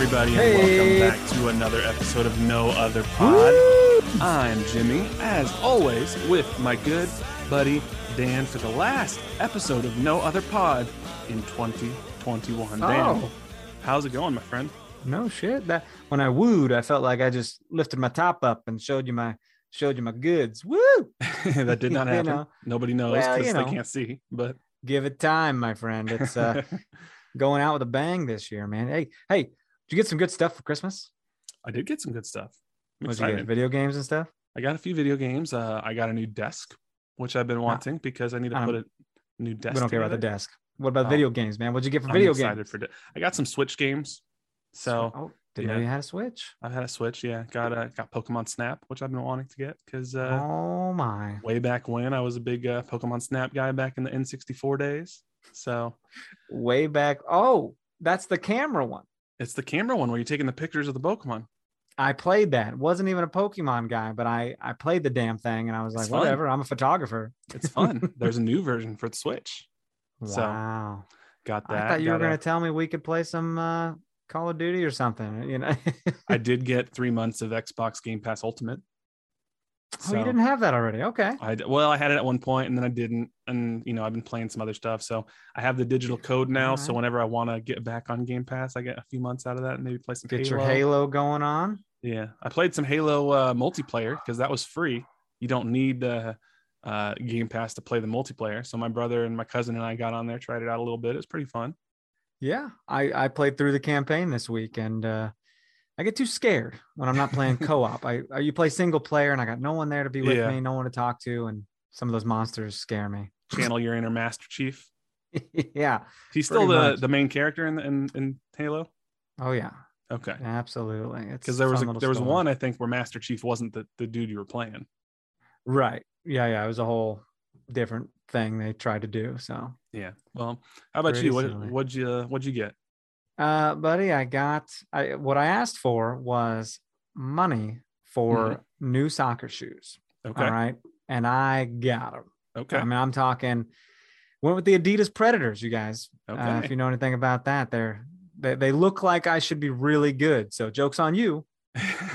Everybody, and Hey. welcome back to another episode of No Other Pod. I'm Jimmy, as always, with my good buddy Dan for the last episode of No Other Pod in 2021. Dan, Oh, how's it going, my friend? no shit. That when I wooed, I felt like I just lifted my top up and showed you my showed you my goods. Woo! that did not You happen. know. Nobody knows Well, because you they can't see. But Give it time, my friend. It's uh going out with a bang this year, man. Hey, hey, did you get some good stuff for Christmas? I did get some good stuff. I'm What'd you get? Video games and stuff? I got a few video games. Uh, I got a new desk, which I've been wanting because I need to Um, put a new desk. we don't care about the desk. What about Oh. video games, man? What'd you get for I'm video games? for. di- I got some Switch games. So oh, didn't know you had a Switch. I've had a Switch. Yeah, got uh, got Pokemon Snap, which I've been wanting to get because uh, oh my. way back when I was a big uh, Pokemon Snap guy back in the N64 days. So Way back. Oh, that's the camera one. It's the camera one where you're taking the pictures of the Pokemon. I played that. Wasn't even a Pokemon guy, but I I played the damn thing, and I was like, fun. whatever. I'm a photographer. It's fun. There's a new version for the Switch. So, Wow. Got that. I thought you were a- gonna tell me we could play some uh, Call of Duty or something. You know. I did get three months of Xbox Game Pass Ultimate. Oh, you didn't have that already. Okay. I well, I had it at one point and then I didn't, and you know I've been playing some other stuff. So I have the digital code now. So whenever I want to get back on Game Pass, I get a few months out of that and maybe play some Get Halo. your Halo going on. Yeah, I played some Halo uh, multiplayer because that was free. You don't need uh, uh, Game Pass to play the multiplayer. So my brother and my cousin and I got on there, tried it out a little bit. It was pretty fun. Yeah, I I played through the campaign this week, and uh, I get too scared when I'm not playing co-op. I I- you play single player, and I got no one there to be with Yeah. me, no one to talk to, and some of those monsters scare me. Channel your inner Master Chief. yeah. He's still the much. the main character in, in in Halo. Oh yeah. Okay, Absolutely. It's because there was a, there was one I think where Master Chief wasn't the, the dude you were playing. Right. Yeah, yeah. It was a whole different thing they tried to do. So, Yeah. Well, how about Pretty you? What what'd you uh, what'd you get? Uh, buddy, I got I what I asked for was money for new soccer shoes. Mm-hmm. Okay. All right, and I got them. Okay. I mean, I'm talking went with the Adidas Predators. You guys, okay. uh, if you know anything about that, they're they, they look like I should be really good. So, jokes on you.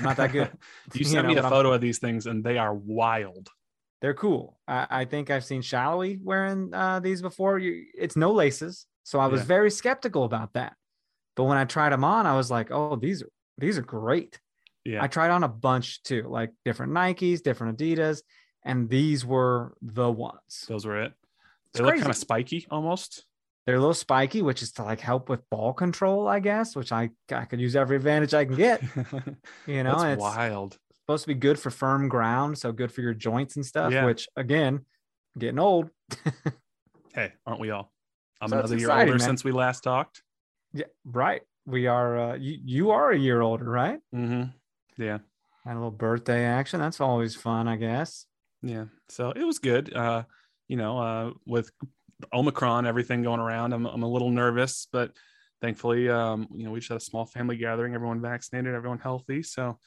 not that good. you You sent know, me a but I'm- photo of these things and they are wild. They're cool. I, I think I've seen Salloi wearing uh, these before. You, it's no laces, so I was Yeah. very skeptical about that. But when I tried them on, I was like, "Oh, these are these are great." Yeah. I tried on a bunch too, like different Nikes, different Adidas, and these were the ones. Those were it. It's They look crazy. kind of spiky almost. They're a little spiky, which is to like help with ball control, I guess. Which I I could use every advantage I can get. You know, it's wild. supposed to be good for firm ground, so good for your joints and stuff. Yeah. Which again, getting old. Hey, aren't we all? I'm So another year older man. since we last talked. Yeah, right. We are. Uh, you you are a year older, right? Mm-hmm. Yeah. Had a little birthday action. That's always fun, I guess. Yeah. So it was good. Uh, you know, uh, with Omicron, everything going around, I'm, I'm a little nervous, but thankfully, um, you know, we just had a small family gathering, everyone vaccinated, everyone healthy. So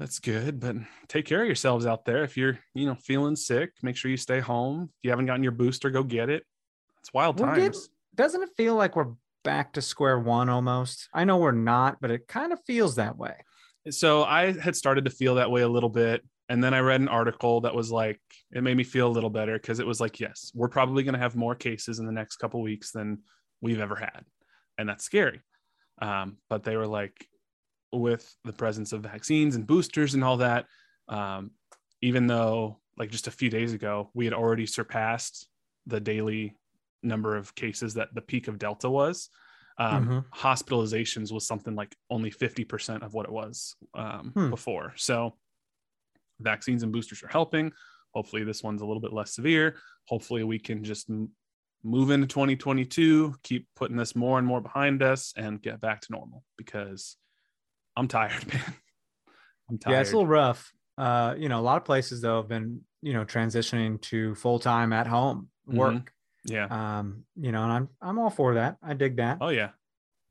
That's good, but take care of yourselves out there. If you're, you know, feeling sick, make sure you stay home. If you haven't gotten your booster, go get it. It's wild times. Doesn't it feel like we're back to square one almost? I know we're not, but it kind of feels that way. so I had started to feel that way a little bit. And then I read an article that was like, it made me feel a little better because it was like, yes, we're probably going to have more cases in the next couple weeks than we've ever had. And that's scary. Um, but they were like, with the presence of vaccines and boosters and all that, um, even though like just a few days ago, we had already surpassed the daily number of cases that the peak of Delta was. Um, Mhm. Hospitalizations was something like only 50% of what it was um, Hmm. before. So, vaccines and boosters are helping. Hopefully, this one's a little bit less severe. Hopefully, we can just m- move into 2022, keep putting this more and more behind us, and get back to normal because I'm tired, man. I'm tired. Yeah, it's a little rough. Uh, you know, a lot of places though have been, you know, transitioning to full time at home work. Yeah. Um, you know, and I'm I'm all for that. I dig that. Oh, yeah.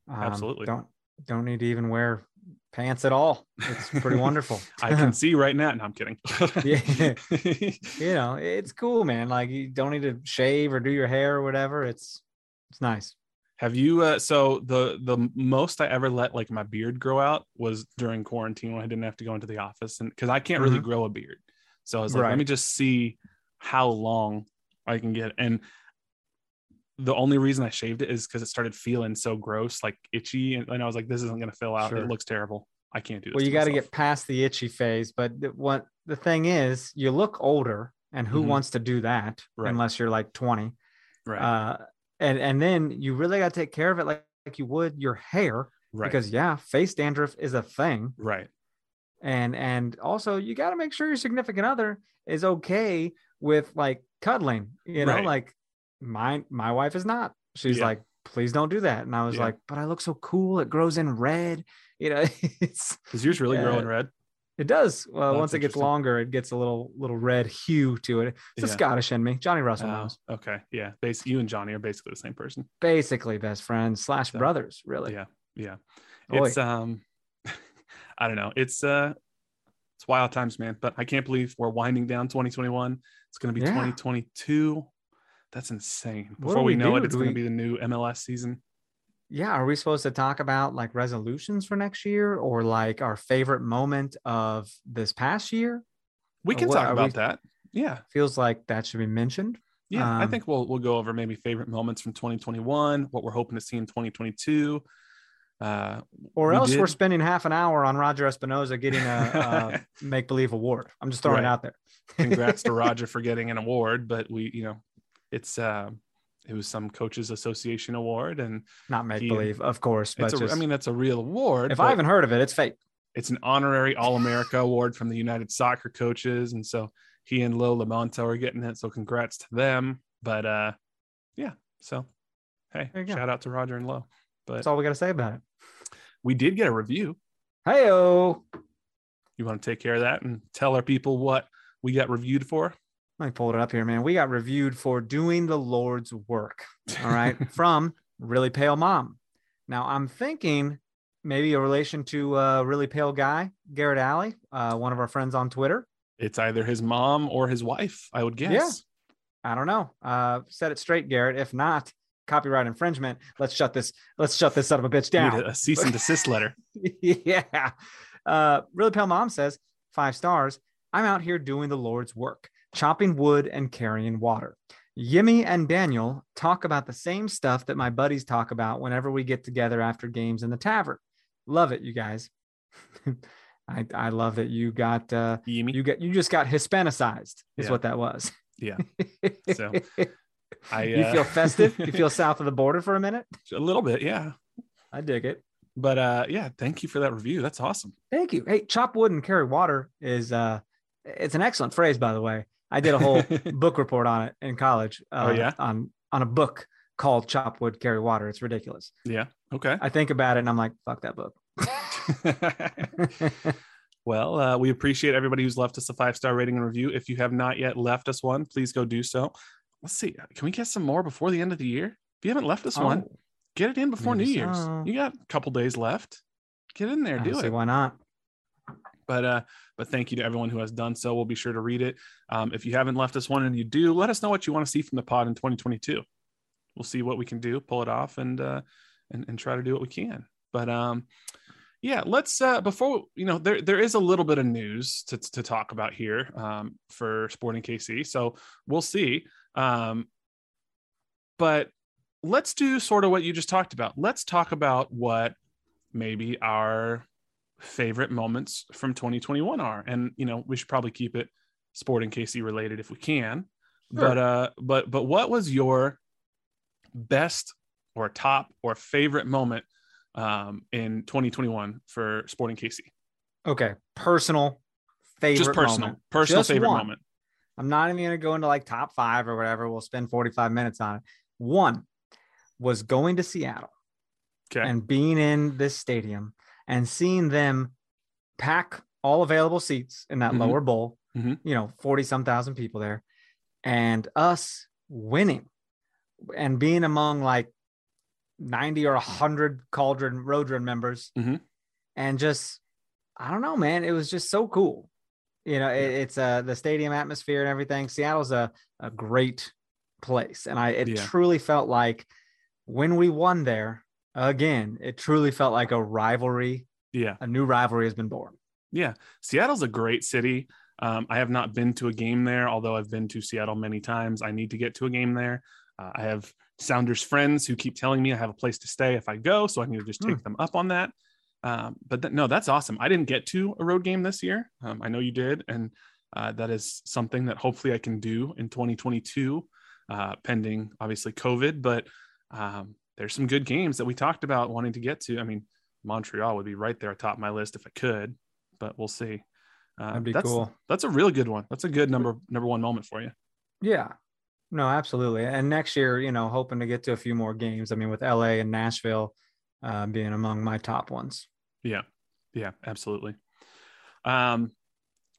Um, absolutely. Don't don't need to even wear pants at all. It's pretty wonderful. I can see right now. No, I'm kidding. Yeah. you know, it's cool, man. Like you don't need to shave or do your hair or whatever. It's it's nice. Have you? Uh, so the the most I ever let like my beard grow out was during quarantine when I didn't have to go into the office, and because I can't really grow a beard, so I was like, let me just see how long I can get. And the only reason I shaved it is because it started feeling so gross, like itchy, and, and I was like, this isn't gonna fill out. Sure. It looks terrible. I can't do this. Well, you got to get past the itchy phase, but the, what the thing is, you look older, and who Mhm. wants to do that Right. unless you're like 20? right, Uh, and and then you really got to take care of it like, like you would your hair right, because yeah, face dandruff is a thing, right, and and also you got to make sure your significant other is okay with like cuddling. You know, Right. like my my wife is not. She's Yeah. like, please don't do that, and I was Yeah. like, but I look so cool. It grows in red. You know, it's Is yours really Uh, growing red? it does. Well, That's once it gets longer, it gets a little little red hue to it. It's a Scottish in me. Johnny Russell Oh, knows. okay, yeah. Bas- you and Johnny are basically the same person. Basically, best friends slash So, brothers. Really. Yeah, yeah. Oi. It's um, I don't know. It's uh, it's wild times, man. But I can't believe we're winding down 2021. It's gonna be Yeah. 2022. That's insane. Before we we know do? it, it's gonna we- be the new MLS season. Yeah. Are we supposed to talk about like resolutions for next year or like our favorite moment of this past year? We can what talk about we- that. Yeah, Feels like that should be mentioned. yeah. I Um, think we'll we'll go over maybe favorite moments from 2021, what we're hoping to see in 2022. Uh, Or We else we're spending half an hour on Roger Espinoza getting a, a make believe award. I'm just throwing Right. it out there. congrats to Roger for getting an award, but we, you know, it's uh, it was some coaches association award, and Not make believe, of course, but it's a, I just, mean that's a real award. if I haven't heard of it, it's fake. it's an honorary All America award from the United Soccer Coaches, and so he and Lo LaBonta are getting it. So congrats to them. But uh, yeah, so hey, go. shout out to Roger and Lo. But That's all we got to say about it. we did get a review. Hey, oh. You want to take care of that and tell our people what we got reviewed for? Let me pull it up here, man. We got reviewed for doing the Lord's work. All right. From Really Pale Mom. Now, I'm thinking maybe a relation to a really pale guy, Garrett Alley, uh, one of our friends on Twitter. It's either his mom or his wife, I would guess. Yeah. I don't know. Uh, set it straight, Garrett. If not, copyright infringement. Let's shut this. Let's shut this son of a bitch down. a, a cease and desist letter. yeah. Uh, really pale mom says five stars. I'm out here doing the Lord's work, chopping wood and carrying water. Yimmy and Daniel talk about the same stuff that my buddies talk about whenever we get together after games in the tavern. Love it, you guys. I, I love that you got uh, Yimi. you get you just got Hispanicized is Yeah. what that was. Yeah. So, I you uh, feel festive. you feel south of the border for a minute. a little bit, yeah. I dig it. But uh, yeah, thank you for that review. That's awesome. Thank you. Hey, chop wood and carry water is uh it's an excellent phrase, by the way. I did a whole book report on it in college. Uh, Oh, yeah? on on a book called Chop Wood, Carry Water. It's ridiculous. Yeah. Okay. I think about it and I'm like, fuck that book. well, uh, we appreciate everybody who's left us a five star rating and review. If you have not yet left us one, please go do so. Let's see. Can we get some more before the end of the year? If you haven't left us one, Oh, get it in before New Year's. so. You got a couple days left. Get in there, do it. why not. But uh, but thank you to everyone who has done so. We'll be sure to read it. Um, if you haven't left us one and you do, let us know what you want to see from the pod in 2022. We'll see what we can do, pull it off, and uh, and and try to do what we can. But um, yeah, let's uh, before you know there there is a little bit of news to to talk about here um, for Sporting KC. So we'll see. Um, but let's do sort of what you just talked about. Let's talk about what maybe our favorite moments from 2021 are, and you know we should probably keep it Sporting KC related if we can. Sure. But uh, but but what was your best or top or favorite moment um, in 2021 for Sporting KC? Okay, personal favorite, just personal, moment. personal just favorite one. moment. I'm not even gonna go into like top five or whatever. We'll spend 45 minutes on it. One was going to Seattle okay. and being in this stadium and seeing them pack all available seats in that Mhm. lower bowl. Mhm. You know, 40 some thousand people there, and us winning and being among like 90 or 100 Cauldron Roadrun members. Mhm. And just, I don't know, man. It was just so cool. You know, it, it's uh, the stadium atmosphere and everything. Seattle's a, a great place. And I, it Yeah. truly felt like when we won there again, it truly felt like a rivalry. Yeah. A new rivalry has been born. Yeah, Seattle's a great city. Um, I have not been to a game there, although I've been to Seattle many times. I need to get to a game there. Uh, I have Sounders friends who keep telling me I have a place to stay if I go, so I need to just take them up on that. Um, but th- no, that's awesome. I didn't get to a road game this year. Um, I know you did, and uh, that is something that hopefully I can do in 2022, uh, pending obviously COVID. But um, there's some good games that we talked about wanting to get to. I mean, Montreal would be right there atop my list if I could, but we'll see. Uh, That'd be that's, cool. That's a really good one. That's a good number number one moment for you. Yeah. No, absolutely. And next year, you know, hoping to get to a few more games. I mean, with LA and Nashville uh, being among my top ones. Yeah, yeah, absolutely. Um,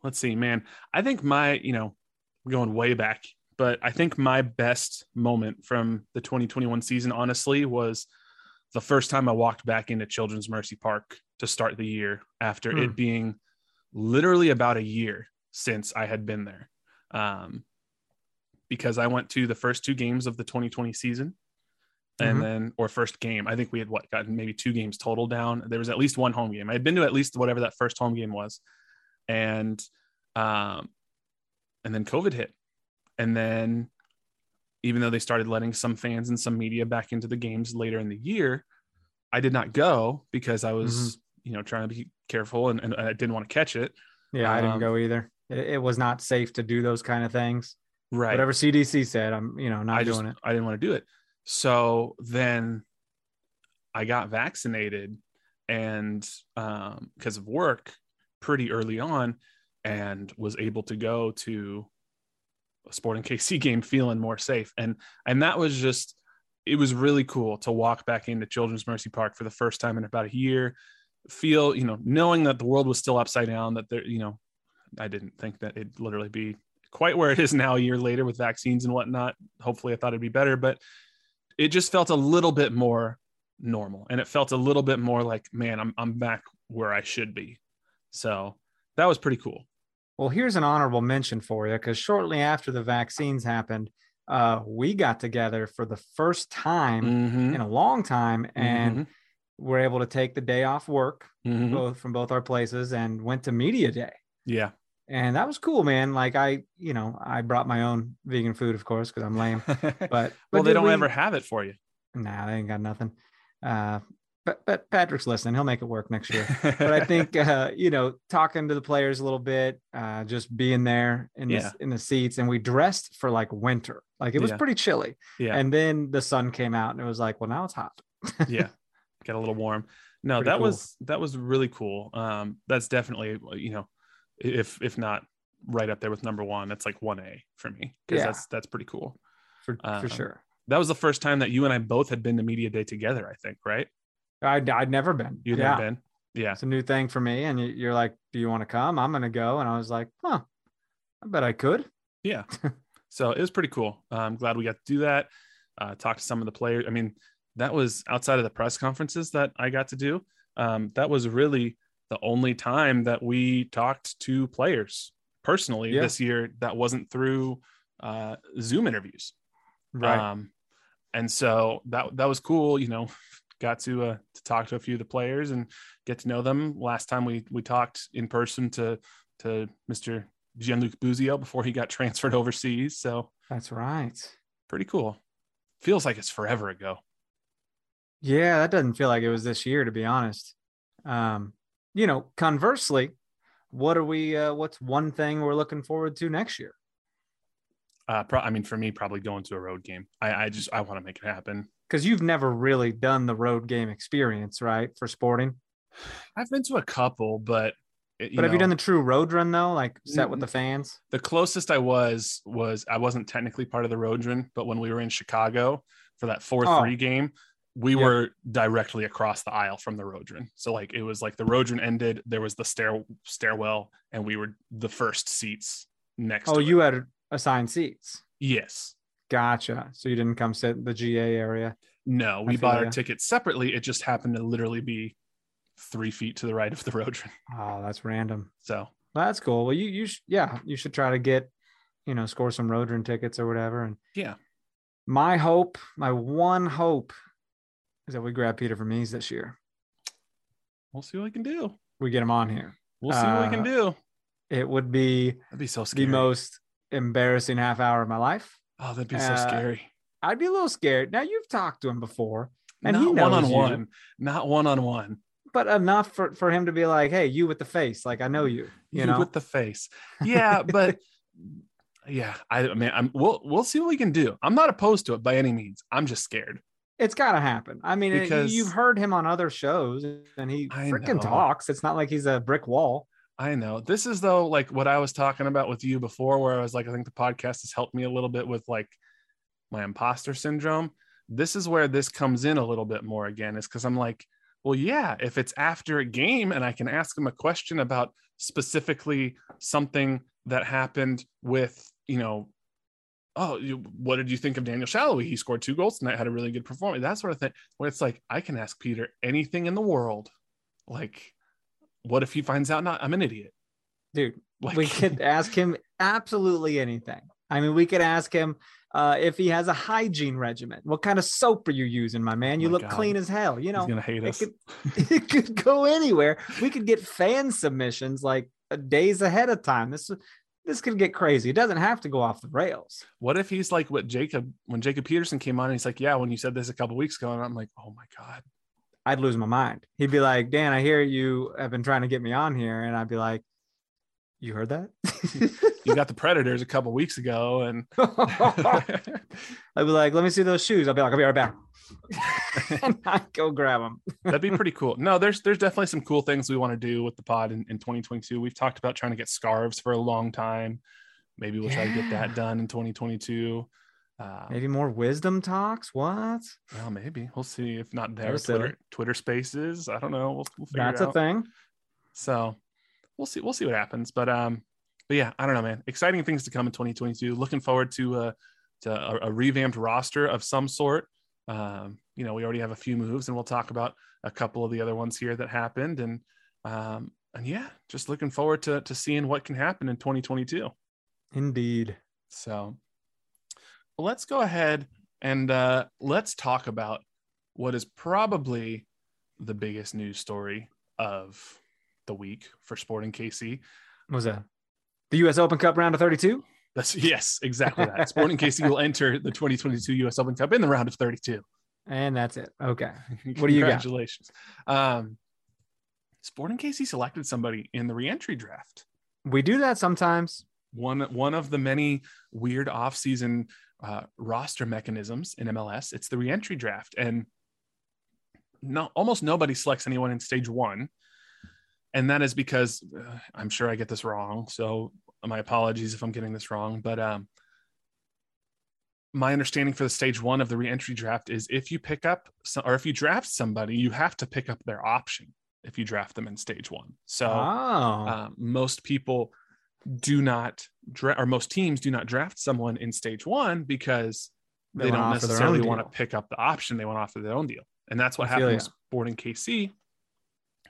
let's see, man. I think my, you know, we're going way back, but I think my best moment from the 2021 season, honestly, was the first time I walked back into Children's Mercy Park to start the year after Hmm. it being literally about a year since I had been there. Um, because I went to the first two games of the 2020 season and Mhm. then or first game. I think we had what gotten maybe two games total down. There was at least one home game. I had been to at least whatever that first home game was, and um, and then COVID hit, and then even though they started letting some fans and some media back into the games later in the year, I did not go because I was you know trying to be careful and, and I didn't want to catch it. Yeah, I didn't Um, go either. It, it was not safe to do those kind of things. Right. Whatever CDC said, I'm, you know, not I just doing it. I didn't want to do it. So then I got vaccinated and um because of work pretty early on and was able to go to Sporting KC game feeling more safe. And and that was just it was really cool to walk back into Children's Mercy Park for the first time in about a year, feel, you know, knowing that the world was still upside down, that there, you know, I didn't think that it'd literally be quite where it is now a year later with vaccines and whatnot. Hopefully I thought it'd be better, but it just felt a little bit more normal and it felt a little bit more like, man, I'm I'm back where I should be. So that was pretty cool. Well, here's an honorable mention for you because shortly after the vaccines happened, uh, we got together for the first time Mhm. in a long time and Mhm. we're able to take the day off work Mhm. both from both our places and went to media day. Yeah. And that was cool, man. Like I, you know, I brought my own vegan food, of course, because I'm lame. But well, but they don't we- ever have it for you. Nah, they ain't got nothing. Uh, but but Patrick's listening; he'll make it work next year. but I think uh, you know, talking to the players a little bit, uh, just being there in the Yeah. in the seats, and we dressed for like winter. Like it was Yeah. pretty chilly, yeah. and then the sun came out, and it was like, well, now it's hot. yeah get a little warm no Pretty that cool. was that was really cool um that's definitely you know if if not right up there with number one that's like 1a for me because Yeah. that's that's pretty cool for Um, for sure. that was the first time that you and i both had been to media day together i think right I'd I'd never been. you'd yeah, never been yeah it's a new thing for me. And you- you're like, do you want to come? I'm gonna go. And I was like, huh, I bet I could. yeah so it was pretty cool i'm glad we got to do that uh talk to some of the players i mean that was outside of the press conferences that i got to do um that was really the only time that we talked to players personally Yeah. this year that wasn't through uh, Zoom interviews. Um, and so that that was cool. You know, got to uh, to talk to a few of the players and get to know them. Last time we we talked in person to to Mr. Gianluca Busio before he got transferred overseas. So That's right. pretty cool. Feels like it's forever ago. Yeah, that doesn't feel like it was this year, to be honest. Um, you know, conversely, what are we? Uh, what's one thing we're looking forward to next year? Uh, pro- I mean, for me, probably going to a road game. I, I just I want to make it happen. Because you've never really done the road game experience, right? For sporting, I've been to a couple, but eh, it- but have you done the true road run though? Like set with the fans? the closest I was was I wasn't technically part of the road run, but when we were in Chicago for that four Oh. three game, we were directly across the aisle from the road run. So like it was like the road run ended, there was the stair stairwell, and we were the first seats next. Oh, you it. had assigned seats. yes. Gotcha. So you didn't come sit in the GA area. No, we bought our tickets separately. It just happened to literally be three feet to the right of the road. Oh, that's random. So That's cool. Well, you you sh- yeah, you should try to get, you know, score some road run tickets or whatever. And Yeah. my hope, my one hope, is that we grab Peter Ease this year. we'll see what we can do. We get him on here. We'll see what we can Uh, do. It would be That'd be so scary. the most embarrassing half hour of my life. Oh, that'd be so uh, scary. I'd be a little scared. Now you've talked to him before, and he not knows one on one, Not one on one. but enough for, for him to be like, "Hey, you with the face, like I know you." You You know, with the face. Yeah, but yeah, I I mean, I'm we'll we'll see what we can do. I'm not opposed to it by any means. I'm just scared. it's got to happen. I mean, it- you've heard him on other shows, and he freaking talks. It's not like he's a brick wall. I know. This is though like what I was talking about with you before, where I was like, I think the podcast has helped me a little bit with like my imposter syndrome. This is where this comes in a little bit more again, is because I'm like, well, yeah, if it's after a game and I can ask him a question about specifically something that happened with, you know, oh, you, what did you think of Daniel Salloi? He scored two goals tonight, had a really good performance, that sort of thing. Where it's like, I can ask Peter anything in the world. Like, what if he finds out not I'm an idiot? Dude, Like we could ask him absolutely anything. I mean, we could ask him uh, if he has a hygiene regimen. What kind of soap are you using, my man? You Oh my look God. clean as hell. You know, he's gonna hate it us. could, it could go anywhere. We could get fan submissions like uh, days ahead of time. This this could get crazy. It doesn't have to go off the rails. What if he's like what Jacob when Jacob Peterson came on and he's like, Yeah, when you said this a couple weeks ago, and I'm like, Oh my god. I'd lose my mind. He'd be like, Dan, I hear you have been trying to get me on here. And I'd be like, You heard that? You got the predators a couple weeks ago, and I'd be like, Let me see those shoes. I'll be like, I'll be right back. and I'd go grab them. that'd be pretty cool. No, there's there's definitely some cool things we want to do with the pod in, in 2022. We've talked about trying to get scarves for a long time. Maybe we'll try to get that done in 2022. Uh, Maybe more wisdom talks. What? well, maybe we'll see. If not there, silly. Twitter Twitter Spaces. I don't know. We'll, we'll figure That's a thing. So we'll see. We'll see what happens. But um, but yeah, I don't know, man. Exciting things to come in 2022. Looking forward to uh to a, a revamped roster of some sort. Um, you know, we already have a few moves, and we'll talk about a couple of the other ones here that happened. And um, and yeah, just looking forward to to seeing what can happen in 2022. Indeed. So let's go ahead and uh, let's talk about what is probably the biggest news story of the week for Sporting KC. What was that? The U.S. Open Cup round of 32? That's yes, exactly that. Sporting KC will enter the 2022 U.S. Open Cup in the round of 32. And that's it. Okay. What do you got? Congratulations. Um, Sporting KC selected somebody in the reentry draft. We do that sometimes. One one of the many weird offseason uh, roster mechanisms in MLS. It's the reentry draft, and no, almost nobody selects anyone in stage one, and that is because uh, I'm sure I get this wrong. So my apologies if I'm getting this wrong, but um, my understanding for the stage one of the reentry draft is if you pick up so, or if you draft somebody, you have to pick up their option if you draft them in stage one. So Oh, um, most people do not dra- or most teams do not draft someone in stage one because They they, don't necessarily want to pick up the option they want to offer their own deal and that's what I happened with sporting kc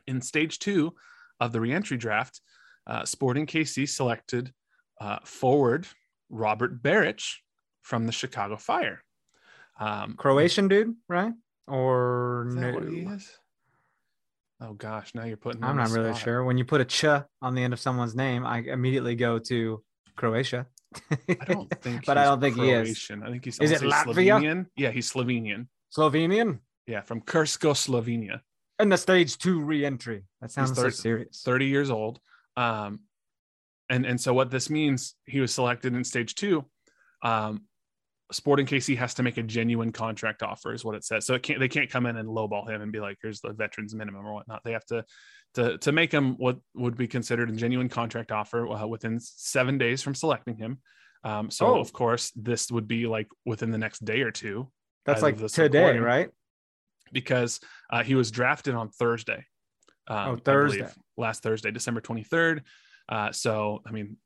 in stage two of the reentry draft, uh, Sporting KC selected uh, forward Robert Beric from the Chicago Fire. Um, Croatian dude, right? Or no? What he is? Oh gosh, now you're putting. I'm not really spot. sure. When you put a ch on the end of someone's name, I immediately go to Croatia. I don't think, but I don't think Croatian. he is. I think he's. Is it Latvia? Slovenian? Yeah, he's Slovenian. Slovenian. Yeah, from Krško, Slovenia. And the stage two reentry. That sounds 30, so serious. 30 years old. Um, and and so what this means, he was selected in stage two. Um, Sporting KC has to make a genuine contract offer, is what it says. So it can't they can't come in and lowball him and be like, "Here's the veterans minimum" or whatnot. They have to to to make him what would be considered a genuine contract offer uh, within seven days from selecting him. Um, so oh. of course, this would be like within the next day or two. That's like today, right? Because uh, he was drafted on Thursday. Um, oh, Thursday. last Thursday, December 23rd. Uh, so, I mean,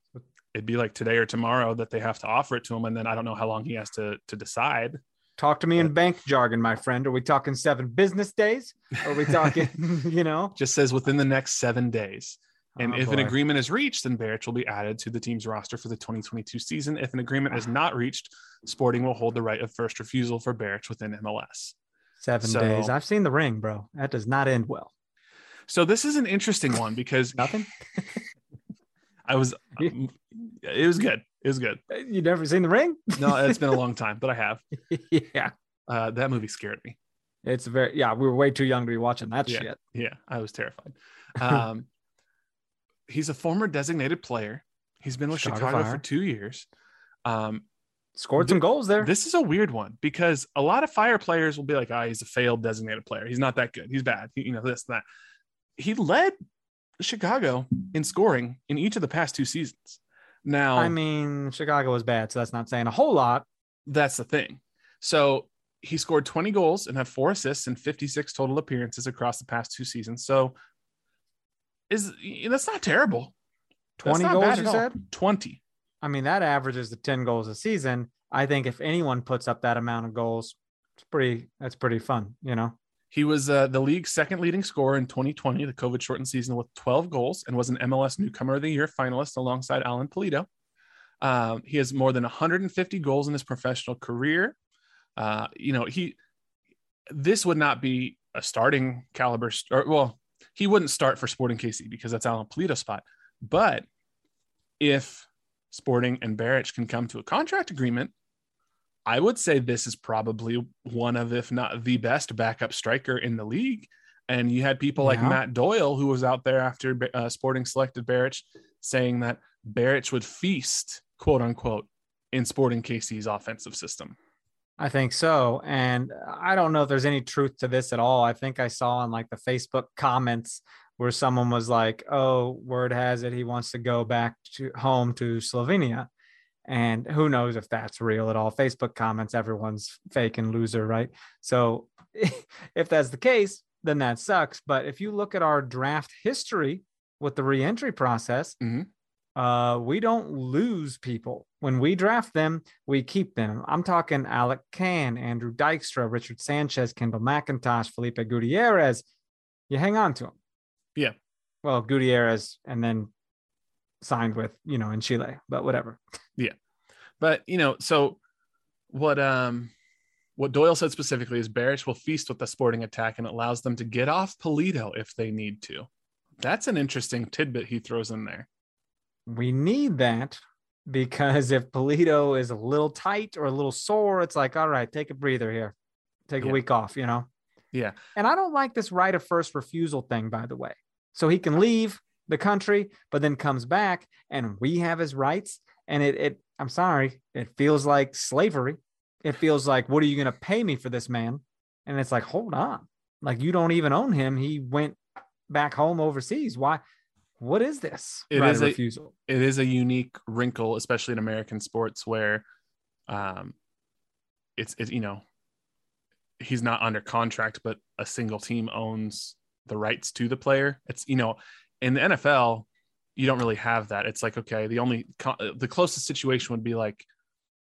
it'd be like today or tomorrow that they have to offer it to him. And then I don't know how long he has to, to decide. Talk to me in bank jargon, my friend. Are we talking seven business days? Are we talking, you know? Just says within the next seven days. And oh, if boy. an agreement is reached, then Beric will be added to the team's roster for the 2022 season. If an agreement is not reached, Sporting will hold the right of first refusal for Beric within MLS. Seven so, days. I've seen the ring, bro. That does not end well. So this is an interesting one because nothing. I was, it was good. It was good. You never seen the ring? no, it's been a long time, but I have. yeah. Uh, that movie scared me. It's very yeah. We were way too young to be watching that yeah, shit. Yeah, I was terrified. Um, he's a former designated player. He's been with Chicago, Chicago for two years. Um, Scored some goals there. This is a weird one because a lot of fire players will be like, "Ah, oh, he's a failed designated player. He's not that good. He's bad. He, you know this and that." He led Chicago in scoring in each of the past two seasons. Now, I mean, Chicago was bad, so that's not saying a whole lot. That's the thing. So he scored 20 goals and had four assists and 56 total appearances across the past two seasons. So is that's not terrible. 20 not goals, you said? 20. I mean, that averages the 10 goals a season. I think if anyone puts up that amount of goals, it's pretty, that's pretty fun, you know? He was uh, the league's second leading scorer in 2020, the COVID shortened season, with 12 goals and was an MLS Newcomer of the Year finalist alongside Alan Pulido. Um, he has more than 150 goals in his professional career. Uh, you know, he, this would not be a starting caliber, or, well, he wouldn't start for Sporting KC because that's Alan Pulido's spot. But if Sporting and Beric can come to a contract agreement, I would say this is probably one of, if not the best backup striker in the league. And you had people yeah. like Matt Doyle, who was out there after uh, Sporting selected Beric, saying that Beric would feast, quote unquote, in Sporting KC's offensive system. I think so. And I don't know if there's any truth to this at all. I think I saw in like the Facebook comments where someone was like, oh, word has it he wants to go back to home to Slovenia. And who knows if that's real at all. Facebook comments, everyone's fake and loser, right? So if that's the case, then that sucks. But if you look at our draft history with the reentry process, mm-hmm uh, we don't lose people. When we draft them, we keep them. I'm talking Alec Kann, Andrew Dykstra, Richard Sanchez, Kendall McIntosh, Felipe Gutierrez. You hang on to them. Yeah. Well, Gutierrez and then signed with, you know, in Chile, but whatever. Yeah. But, you know, so what um what Doyle said specifically is Beric will feast with the sporting attack and allows them to get off Pulido if they need to. That's an interesting tidbit he throws in there we need that because if Pulido is a little tight or a little sore, it's like, all right, take a breather here, take yeah. a week off, you know? Yeah. And I don't like this right of first refusal thing, by the way. So he can leave the country, but then comes back and we have his rights. And it, it I'm sorry, it feels like slavery. It feels like, what are you going to pay me for this man? And it's like, hold on. Like you don't even own him. He went back home overseas. Why? what is this it right is a refusal it is a unique wrinkle especially in american sports where um it's it, you know he's not under contract but a single team owns the rights to the player it's you know in the nfl you don't really have that it's like okay the only the closest situation would be like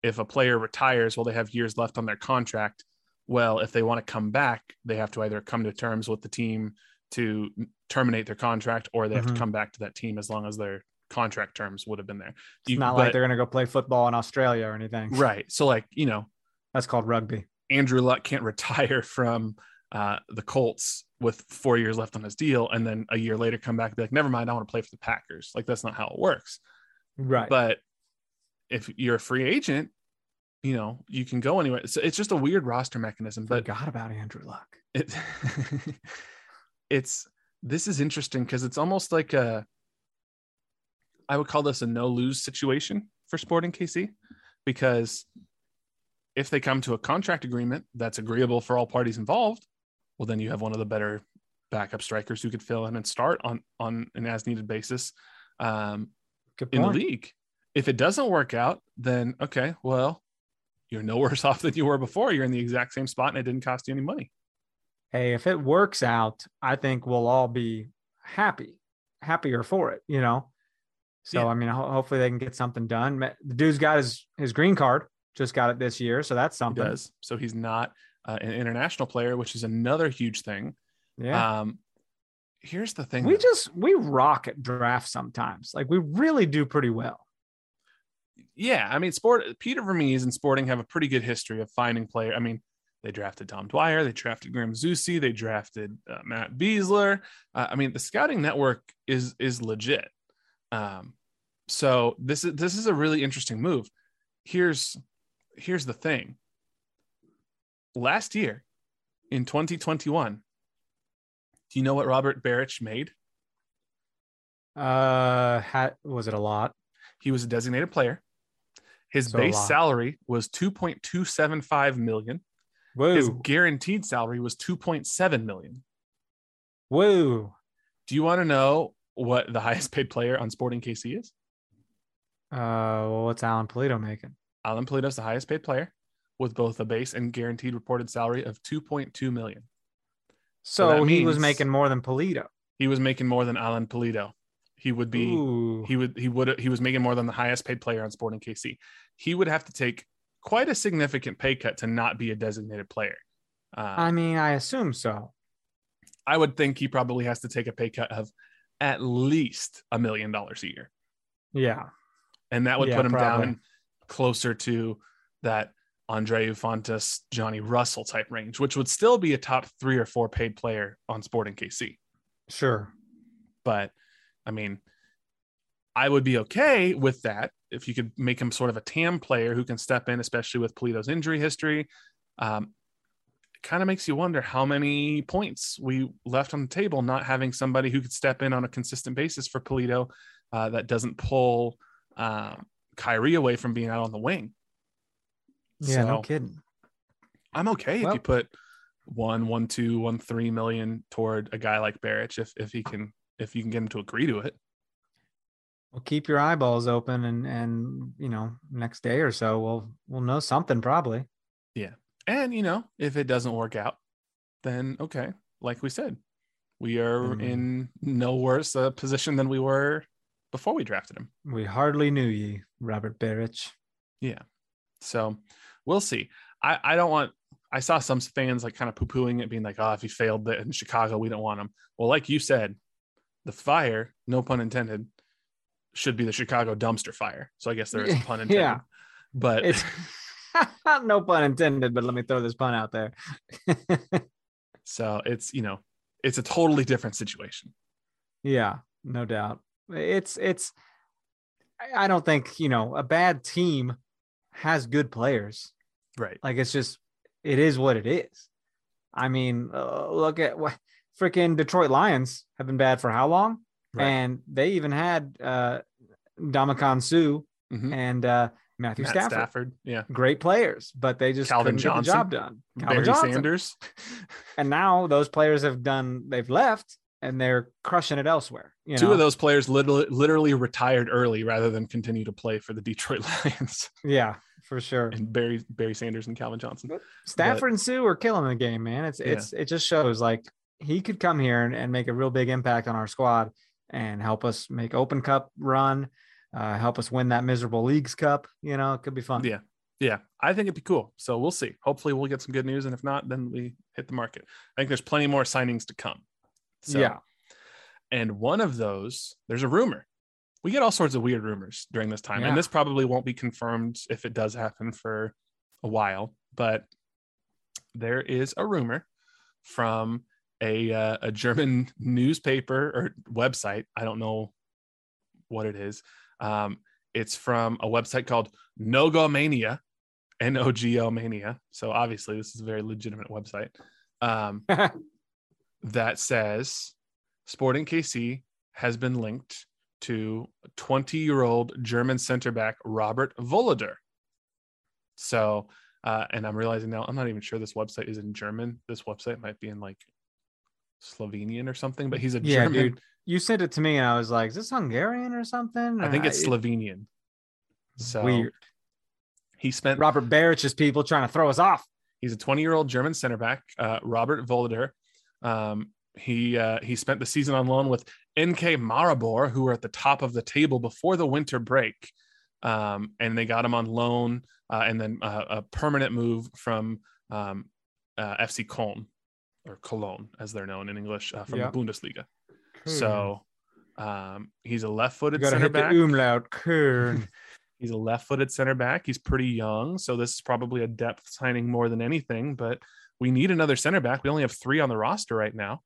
if a player retires while well, they have years left on their contract well if they want to come back they have to either come to terms with the team to terminate their contract or they have Mhm. to come back to that team as long as their contract terms would have been there. It's not like they're going to go play football in Australia or anything. right. So like, you know, That's called rugby. Andrew Luck can't retire from uh, the Colts with four years left on his deal and then a year later come back and be like, never mind, I want to play for the Packers. Like that's not how it works. Right. But if you're a free agent, you know, you can go anywhere. So it's just a weird roster mechanism, but Forgot about Andrew Luck. it, it's this is interesting because it's almost like a I would call this a no lose situation for Sporting KC because if they come to a contract agreement that's agreeable for all parties involved, well then you have one of the better backup strikers who could fill in and start on on an as needed basis um, in the league. If it doesn't work out, then okay, well, you're no worse off than you were before. You're in the exact same spot and it didn't cost you any money. Hey, if it works out, I think we'll all be happy, happier for it, you know? So, Yeah. I mean, ho- hopefully they can get something done. The dude's got his, his green card, just got it this year. So that's He something. does. So he's not uh, an international player, which is another huge thing. Yeah. Um, here's the thing. we though. just, we rock at draft sometimes. Like we really do pretty well. yeah, I mean, sport. Peter Vermes and Sporting have a pretty good history of finding player. I mean, they drafted Dom Dwyer, they drafted Graham Zusi, they drafted uh, Matt Besler. Uh, I mean, the scouting network is is legit. Um, so this is this is a really interesting move. Here's here's the thing. Last year, in 2021, do you know what Robert Beric made? Uh, had, was it a lot? He was a designated player. His So base salary was 2.275 million. Whoa. His guaranteed salary was 2.7 million. Whoa. Do you want to know what the highest paid player on Sporting KC is? Uh, well, what's Alan Pulido making? Alan Pulido's the highest paid player with both a base and guaranteed reported salary of 2.2 million. So, that he was making more than Pulido. He was making more than Alan Pulido. He would be Ooh. he would he would he was making more than the highest paid player on Sporting KC. He would have to take quite a significant pay cut to not be a designated player. Uh, I mean, I assume so. I would think he probably has to take a pay cut of at least a million dollars a year. Yeah. And that would Yeah, put him probably. down closer to that Andreu Fontàs, Johnny Russell type range, which would still be a top three or four paid player on Sporting KC. Sure. But I mean, I would be okay with that if you could make him sort of a TAM player who can step in, especially with Pulido's injury history. Um, it kind of makes you wonder how many points we left on the table not having somebody who could step in on a consistent basis for Pulido uh, that doesn't pull um, Khiry away from being out on the wing. Yeah, no kidding. I'm okay if you put one, one, two, one, three million toward a guy like Beric if if he can if you can get him to agree to it. Well, keep your eyeballs open, and and you know, next day or so, we'll we'll know something probably. Yeah, and you know, if it doesn't work out, then okay, like we said, we are Mm. in no worse a position than we were before we drafted him. We hardly knew ye, Robert Beric. Yeah. So we'll see. I, I don't want I saw some fans like kind of poo-pooing it, being like, oh, if he failed in Chicago, we don't want him. Well, like you said, the fire, no pun intended, should be the Chicago dumpster fire. So I guess there is a pun intended. Yeah. But It's no pun intended, but let me throw this pun out there. so it's you know, it's a totally different situation. yeah, no doubt. It's it's. I don't think you know a bad team has good players. Right. Like it's just it is what it is. I mean, uh, look at what freaking Detroit Lions have been bad for how long? Right. And they even had uh Ndamukong Suh Mhm. and uh Matthew Matt Stafford. Stafford. Yeah. Great players, but they just Calvin couldn't get the job done. Calvin Barry Johnson. Sanders. And now those players have done they've left and they're crushing it elsewhere. You Two know? of those players literally, literally retired early rather than continue to play for the Detroit Lions. Yeah, for sure. and Barry Barry Sanders and Calvin Johnson. Stafford and Suh are killing the game, man. It's Yeah. it's it just shows like he could come here and, and make a real big impact on our squad and help us make Open Cup run, uh, help us win that miserable leagues cup. You know, it could be fun. Yeah. Yeah. I think it'd be cool. So we'll see. Hopefully we'll get some good news. And if not, then we hit the market. I think there's plenty more signings to come. So, yeah. And one of those, there's a rumor. We get all sorts of weird rumors during this time. Yeah. And this probably won't be confirmed if it does happen for a while, but there is a rumor from a uh, a German newspaper or website. I don't know what it is. Um, it's from a website called Nogomania, N O G O Mania. So obviously, this is a very legitimate website. Um, that says Sporting KC has been linked to 20 year old German center back Robert Voloder. So, uh, and I'm realizing now I'm not even sure this website is in German. This website might be in like Slovenian or something, but he's a Yeah, German. dude. You sent it to me, and I was like, "Is this Hungarian or something?" I think it's Slovenian. So weird. he spent Robert Beric's people trying to throw us off. He's a 20 year old German center back, uh, Robert Voloder. Um, he uh, he spent the season on loan with NK Maribor, who were at the top of the table before the winter break, um, and they got him on loan uh, and then uh, a permanent move from um, uh, FC Köln or Cologne, as they're known in English, uh, from Yeah. the Bundesliga. So um, he's a left-footed center back. the umlaut. Kern. He's a left-footed center back. He's pretty young, so this is probably a depth signing more than anything. But we need another center back. We only have three on the roster right now.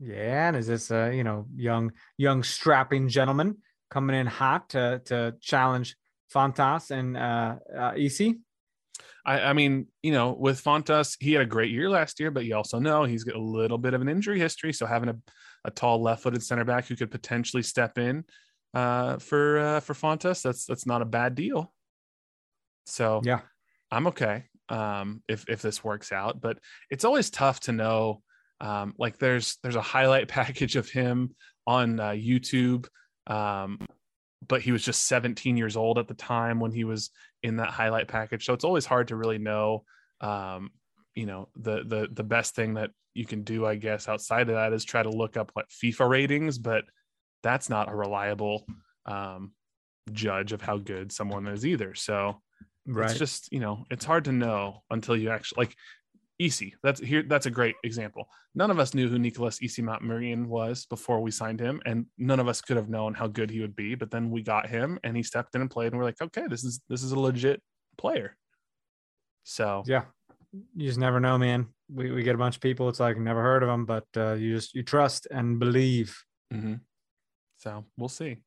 yeah, and is this a you know young young strapping gentleman coming in hot to to challenge Fontàs and uh, uh EC? I, I mean, you know, with Fontàs, he had a great year last year, but you also know he's got a little bit of an injury history. So having a, a tall left-footed center back who could potentially step in uh, for uh, for Fontàs, that's that's not a bad deal. So Yeah. I'm okay um, if if this works out, but it's always tough to know. Um, like there's there's a highlight package of him on uh, YouTube, um, but he was just 17 years old at the time when he was in that highlight package. So it's always hard to really know. Um, you know, the the the best thing that you can do, I guess, outside of that is try to look up what FIFA ratings, but that's not a reliable um, judge of how good someone is either. So Right. it's just you know it's hard to know until you actually like EC. That's here. That's a great example. None of us knew who Nicholas Isimat-Mirin was before we signed him, and none of us could have known how good he would be. But then we got him, and he stepped in and played, and we're like, okay, this is this is a legit player. So yeah. You just never know, man. We we get a bunch of people. It's like never heard of them, but uh, you just you trust and believe. mhm. so we'll see.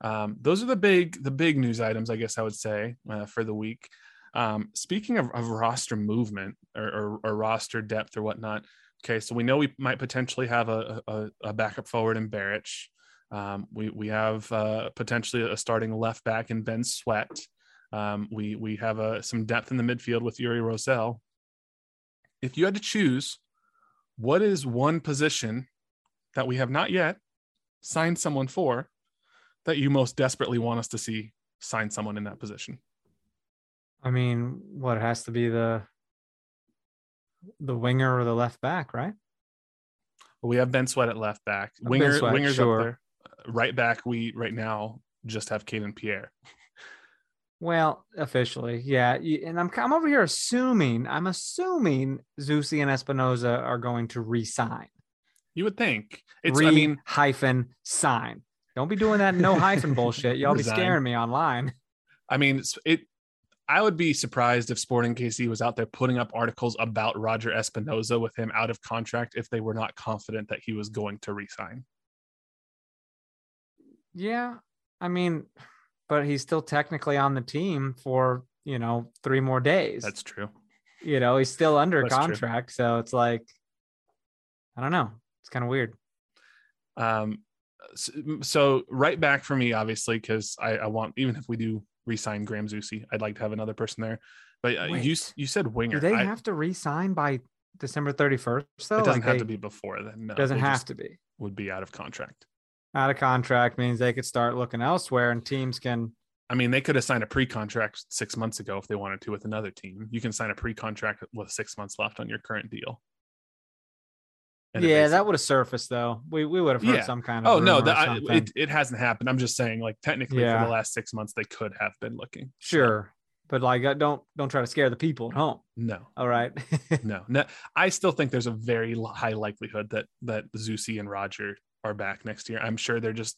Um, those are the big the big news items, I guess I would say uh, for the week. Um, speaking of, of roster movement or, or, or roster depth or whatnot, okay, so we know we might potentially have a, a, a backup forward in Beric. Um, we we have uh, potentially a starting left back in Ben Sweat. Um, we we have uh, some depth in the midfield with Uri Rosell. If you had to choose, what is one position that we have not yet signed someone for that you most desperately want us to see sign someone in that position? I mean, what it has to be the the winger or the left back, right? We have Ben Sweat at left back. Winger, Sweat, wingers sure. up there. Right back, we right now just have Kayden Pierre. Well, officially, yeah. And I'm I'm over here assuming I'm assuming Zusi and Espinoza are going to re-sign. You would think it's. re I mean, hyphen sign. Don't be doing that no hyphen bullshit. Y'all be scaring me online. I mean, it. I would be surprised if Sporting KC was out there putting up articles about Roger Espinoza with him out of contract if they were not confident that he was going to resign. Yeah, I mean, but he's still technically on the team for you know three more days. That's true. you know he's still under That's true. contract, so it's like I don't know. It's kind of weird. Um, so, right back for me, obviously, because I, I want even if we do resign Graham Zusi, I'd like to have another person there. But uh, you you said winger. Do they I- have to re-sign by December thirty first? Though it doesn't Like, have they- to be before then. No, it doesn't have to be. Would be out of contract. Out of contract means they could start looking elsewhere, and teams can. I mean, they could have signed a pre-contract six months ago if they wanted to with another team. You can sign a pre-contract with six months left on your current deal. Yeah, that would have surfaced though. We we would have heard Yeah. some kind of. Oh no, that I, it, it hasn't happened. I'm just saying, like technically, Yeah. for the last six months, they could have been looking. Sure. but like uh, don't don't try to scare the people at home. No, All right. no, no. I still think there's a very high likelihood that that Zusi and Roger are back next year. I'm sure they're just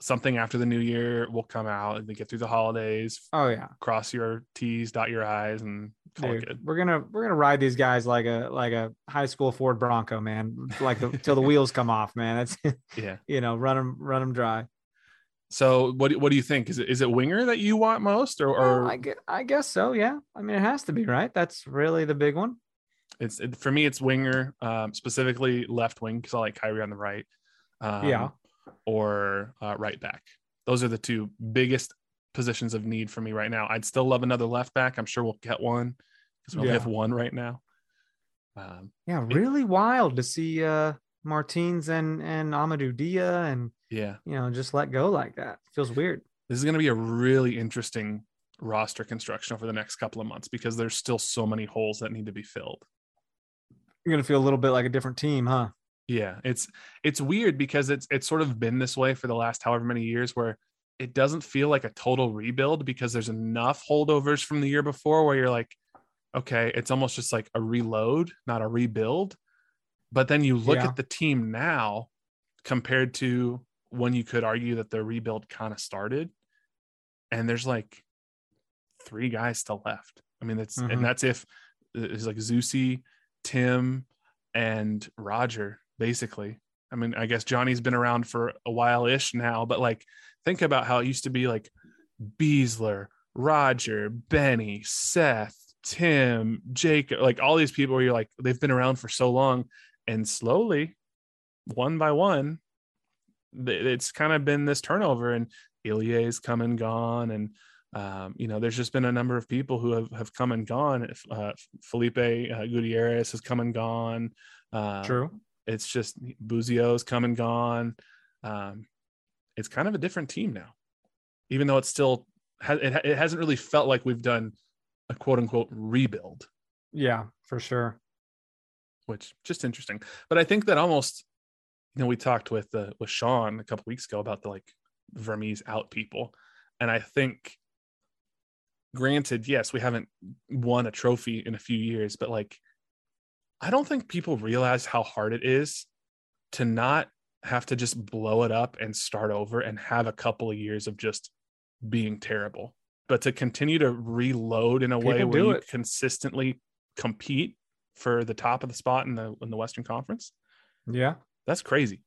something after the new year will come out and they get through the holidays. oh yeah. Cross your T's, dot your I's, and call it good. we're gonna we're gonna ride these guys like a like a high school Ford Bronco, man. Like the, till the wheels come off, man. That's Yeah. you know run them run them dry. So what do- what do you think? Is it is it winger that you want most, or, or Well, I guess, I guess so. Yeah. I mean, it has to be right. That's really the big one. it's it, for me? It's winger, um, specifically left wing because I like Khiry on the right. Um, Yeah. Or uh, right back. Those are the two biggest positions of need for me right now. I'd still love another left back. I'm sure we'll get one because we only Yeah. have one right now. Um, Yeah, It- really wild to see uh Martins and and Amadou Dia and yeah, you know just let go like that. Feels weird. this is going to be a really interesting roster construction over the next couple of months because there's still so many holes that need to be filled. You're gonna feel a little bit like a different team, huh? Yeah, it's it's weird because it's it's sort of been this way for the last however many years where it doesn't feel like a total rebuild because there's enough holdovers from the year before where you're like, okay, it's almost just like a reload, not a rebuild. But then you look Yeah. at the team now compared to when you could argue that the rebuild kind of started, and there's like three guys still left. I mean, that's Mhm. and that's if it's like Zusi, Tim, and Roger, basically. I mean, I guess Johnny's been around for a while ish now, but like think about how it used to be like Besler, Roger, Benny, Seth, Tim, Jacob, like all these people where you're like, they've been around for so long. And slowly, one by one, it's kind of been this turnover and Ilie's come and gone. And, um, you know, there's just been a number of people who have, have come and gone. Uh, Felipe uh, Gutierrez has come and gone. Uh, True. It's just Busio's come and gone. Um, it's kind of a different team now, even though it's still it, it hasn't really felt like we've done a quote unquote rebuild, Yeah, for sure. which just interesting. But I think that almost, you know, we talked with uh, with Sean a couple weeks ago about the like Vermes out people, and I think, granted, yes, we haven't won a trophy in a few years, but like, I don't think people realize how hard it is to not have to just blow it up and start over and have a couple of years of just being terrible, but to continue to reload in a way where you it. consistently compete for the top of the spot in the in the Western Conference. Yeah. That's crazy.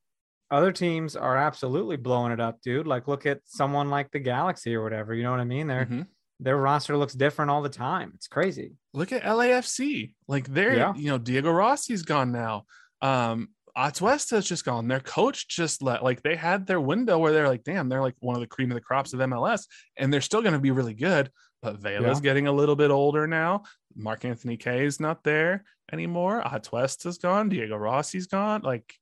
Other teams are absolutely blowing it up, dude. Like look at someone like the Galaxy or whatever. You know what I mean? Their Mhm. Their roster looks different all the time. It's crazy. Look at LAFC. Like they're, Yeah. you know, Diego Rossi's gone now. Um, Atuesta's just gone. Their coach just let like they had their window where they're like, damn, they're like one of the cream of the crops of MLS, and they're still going to be really good. But Vela's Yeah. getting a little bit older now. Mark-Anthony Kaye is not there anymore. Atuesta's gone. Diego Rossi's gone. Like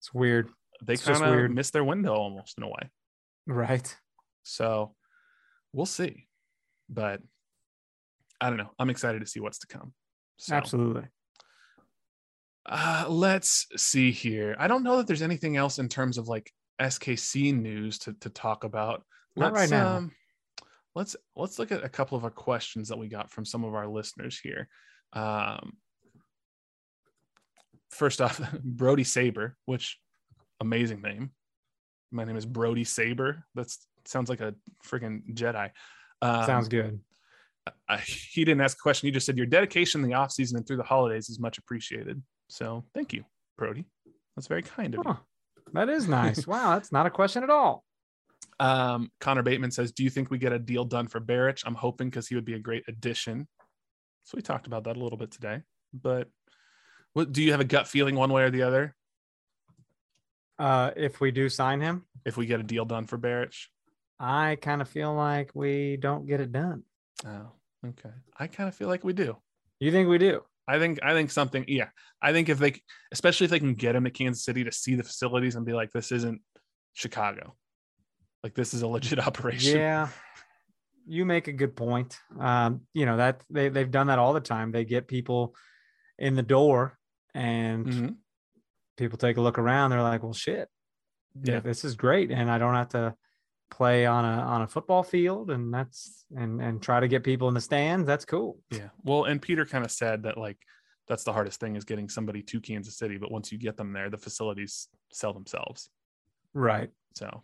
It's weird. they kind of missed their window almost in a way. Right. So we'll see. But I don't know. I'm excited to see what's to come. So. Absolutely. Uh, let's see here. I don't know that there's anything else in terms of like SKC news to, to talk about. Not Let's, right now. Um, let's let's look at a couple of our questions that we got from some of our listeners here. Um, first off, Brody Saber, which amazing name. My name is Brody Saber. That's sounds like a freaking Jedi. Um, Sounds good. I, he didn't ask a question. He just said your dedication in the off season and through the holidays is much appreciated. So thank you, Brody. That's very kind of Huh. That is nice. wow, that's not a question at all. Um, Connor Bateman says, "Do you think we get a deal done for Beric? I'm hoping because he would be a great addition." So we talked about that a little bit today. But what do you have a gut feeling one way or the other Uh, if we do sign him, if we get a deal done for Beric? I kind of feel like we don't get it done. Oh, okay. I kind of feel like we do. You think we do? I think I think something. Yeah, I think if they, especially if they can get him to Kansas City to see the facilities and be like, this isn't Chicago, like this is a legit operation. Yeah. You make a good point. Um, you know, that they, they've done that all the time. They get people in the door and Mhm. people take a look around. They're like, well, shit. Yeah, this is great. And I don't have to play on a on a football field and that's and and try to get people in the stands that's cool Yeah. Well, and Peter kind of said that like that's the hardest thing is getting somebody to Kansas City, but once you get them there, the facilities sell themselves. right So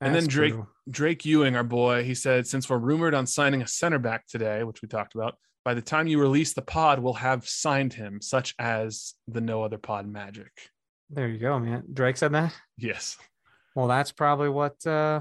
And then Drake-. Drake Ewing, our boy, he said, since we're rumored on signing a center back today, which we talked about, by the time you release the pod, we'll have signed him, such as the no other pod magic. there you go man drake said that Yes. Well that's probably what uh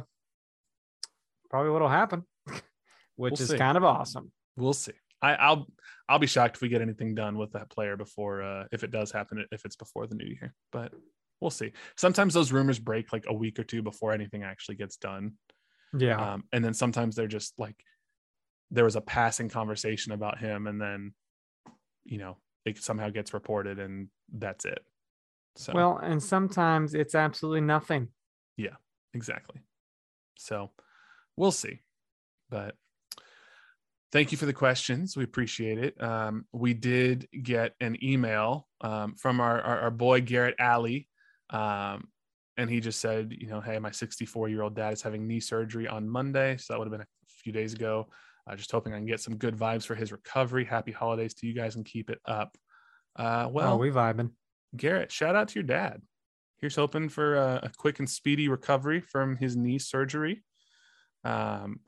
probably what'll happen which We'll is see. kind of awesome We'll see. I, I'll I'll be shocked if we get anything done with that player before uh if it does happen, if it's before the new year. But we'll see. Sometimes those rumors break like a week or two before anything actually gets done. yeah Um, and then sometimes they're just like there was a passing conversation about him, and then you know it somehow gets reported, and that's it. So well and sometimes it's absolutely nothing exactly. So we'll see, but thank you for the questions. We appreciate it. Um, we did get an email um, from our, our our boy Garrett Alley. Um, and he just said, you know, hey, my 64 year old dad is having knee surgery on Monday. So that would have been a few days ago. Uh, just hoping I can get some good vibes for his recovery. Happy holidays to you guys and keep it up. Uh, well, oh we vibing Garrett, shout out to your dad. Here's hoping for a, a quick and speedy recovery from his knee surgery. Um,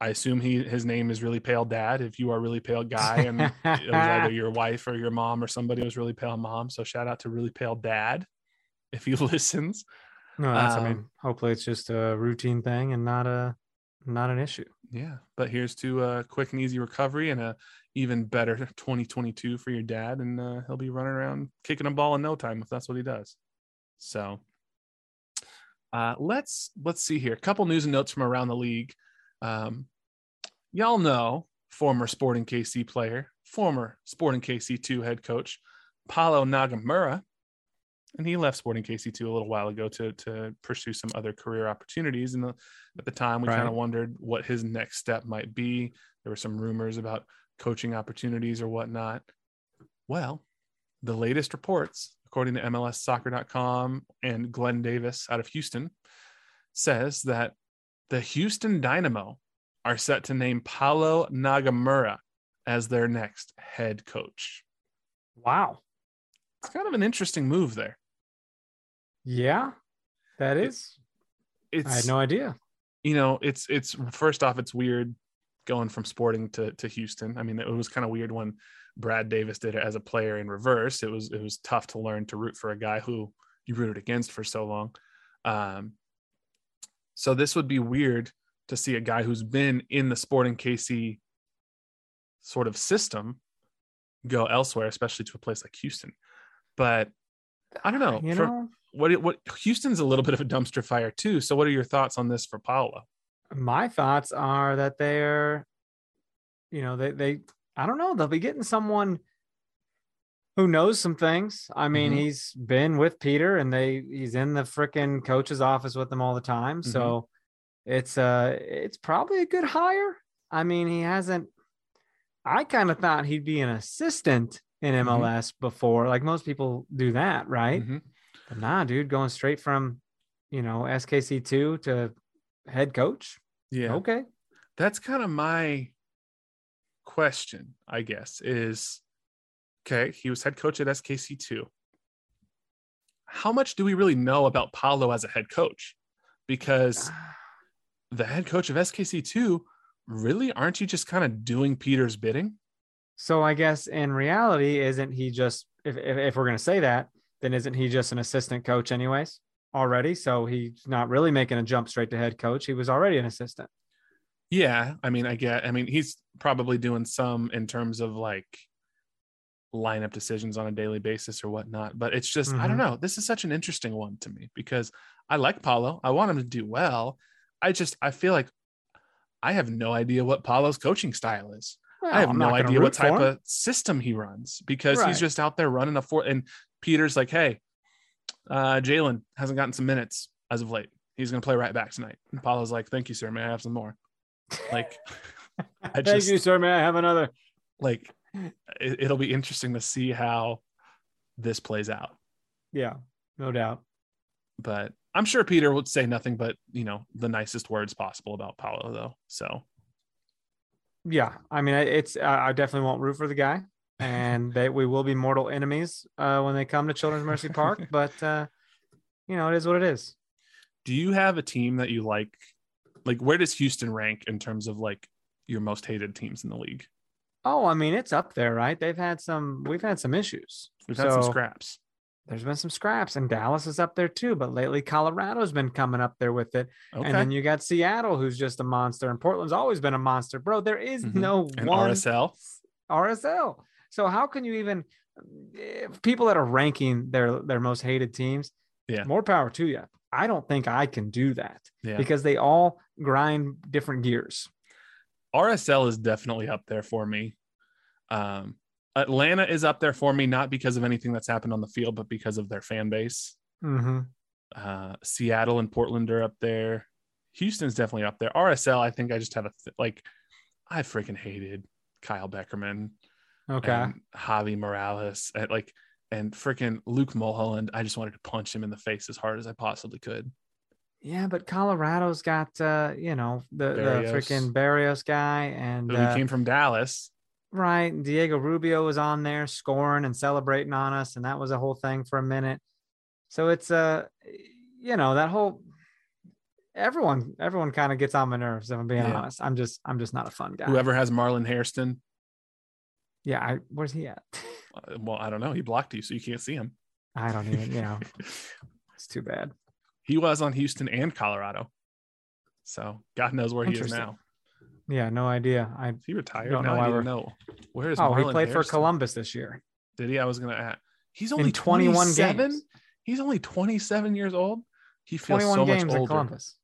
I assume he his name is really pale dad. If you are really pale guy, and it was either your wife or your mom or somebody was really pale mom. So shout out to really pale dad if he listens. no that's i Um, mean hopefully it's just a routine thing and not a not an issue Yeah, but here's to a quick and easy recovery and a even better 2022 for your dad, and uh, he'll be running around kicking a ball in no time if that's what he does. So, uh, let's let's see here. A couple news and notes from around the league. Um, y'all know former Sporting KC player, former Sporting KC two head coach, Paulo Nagamura, and he left Sporting KC two a little while ago to to pursue some other career opportunities. And the, at the time, we kind of wondered what his next step might be. There were some rumors about coaching opportunities or whatnot. Well, the latest reports, according to MLSsoccer.com and Glenn Davis out of Houston, says that the Houston Dynamo are set to name Paulo Nagamura as their next head coach. wow It's kind of an interesting move there. yeah that is. It- It's i had no idea you know, it's it's first off, it's weird going from Sporting to to Houston. I mean, it was kind of weird when Brad Davis did it as a player in reverse. It was it was tough to learn to root for a guy who you rooted against for so long. Um, so this would be weird to see a guy who's been in the Sporting KC sort of system go elsewhere, especially to a place like Houston. But I don't know. you For- know what what Houston's a little bit of a dumpster fire too. So what are your thoughts on this for Paolo? my thoughts are that they're you know they they i don't know. They'll be getting someone who knows some things. I mean Mhm. he's been with peter and they he's in the freaking coach's office with them all the time. Mm-hmm. so it's uh it's probably a good hire. I mean he hasn't i kind of thought he'd be an assistant in mls before. Like most people do that right? Mhm. but nah dude going straight from you know skc2 to head coach? Yeah. okay. That's kind of my question, I guess, is okay, he was head coach at SKC2. How much do we really know about Paolo as a head coach? Because the head coach of SKC2, really, aren't you just kind of doing Peter's bidding? So I guess in reality, isn't he just if if, if we're gonna say that, then isn't he just an assistant coach anyways already? So he's not really making a jump straight to head coach. He was already an assistant. Yeah, I mean, I get. I mean, he's probably doing some in terms of like lineup decisions on a daily basis or whatnot. But it's just, I don't Mhm. know. This is such an interesting one to me because I like Paulo. I want him to do well. I just, I feel like I have no idea what Paulo's coaching style is. Well, I have I'm no idea what type of system he runs because Right. he's just out there running a four. And Peter's like, hey, uh, Jalen hasn't gotten some minutes as of late. He's going to play right back tonight. And Paulo's like, thank you, sir. May I have some more? Like, I Thank just you, sir. May I have another? like it, it'll be interesting to see how this plays out. Yeah, no doubt. But I'm sure Peter would say nothing but you know the nicest words possible about Paulo though. So Yeah, I mean, it's I I definitely won't root for the guy, and they we will be mortal enemies uh, when they come to Children's Mercy Park. But uh, you know, it is what it is. do you have a team that you like? Like where does Houston rank in terms of like your most hated teams in the league? Oh, I mean, it's up there, right? They've had some. We've had some issues. We've had some scraps. There's been some scraps, and Dallas is up there too. But lately, Colorado's been coming up there with it. Okay. And then you got Seattle, who's just a monster, and Portland's always been a monster, bro. There is Mhm. no and one RSL. RSL. So how can you even if people that are ranking their their most hated teams? Yeah. more power to you. I don't think I can do that Yeah. because they all grind different gears. RSL is definitely up there for me. Um, Atlanta is up there for me, not because of anything that's happened on the field, but because of their fan base. Mm-hmm. Uh, Seattle and Portland are up there. Houston's definitely up there. RSL, I think I just have a th- like, I freaking hated Kyle Beckerman Okay. and Javi Morales and like, and freaking Luke Mulholland. I just wanted to punch him in the face as hard as I possibly could. yeah, but Colorado's got uh, you know, the, the freaking Barrios guy and Who uh, came from Dallas. right. Diego Rubio was on there scoring and celebrating on us, and that was a whole thing for a minute. So it's uh you know, that whole everyone everyone kind of gets on my nerves if I'm being Yeah. honest. I'm just I'm just not a fun guy. Whoever has Marlon Hairston, Yeah, I where's he at? uh, well, I don't know. He blocked you, so you can't see him. I don't even, you know, it's too bad. he was on Houston and Colorado. So God knows where he is now. Yeah, no idea. I Is he retired? Don't now? know I didn't know. Where is oh, he Marlon played for Columbus this year. Did he? I was gonna ask. He's only 21 27? games. He's only 27 years old. He feels 21 so much games at older. Columbus.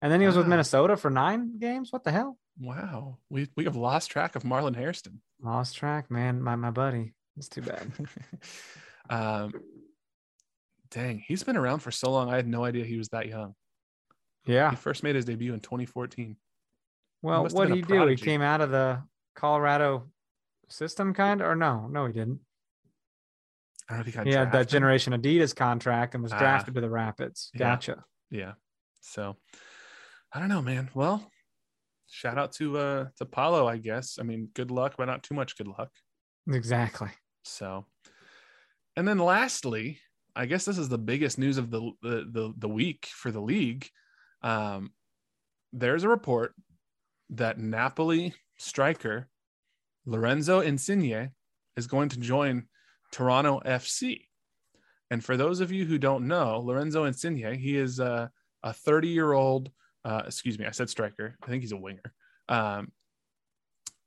And then he was with Minnesota for nine games. What the hell? Wow. We we have lost track of Marlon Hairston. Lost track, man. My my buddy. It's too bad. um dang, he's been around for so long. I had no idea he was that young. Yeah. He first made his debut in 2014. Well, what did he do? He came out of the Colorado system, kind of, or no? No, he didn't. I don't know if he had that. Generation Adidas contract and was Ah. drafted to the Rapids. Yeah. Gotcha. yeah so i don't know man well shout out to uh to paulo i guess. I mean good luck but not too much good luck. Exactly. so and then lastly i guess this is the biggest news of the the the, the week for the league. Um there's a report that napoli striker lorenzo insigne is going to join toronto fc and for those of you who don't know, Lorenzo Insigne, he is a, a 30 year old, uh, excuse me, I said striker. I think he's a winger. Um,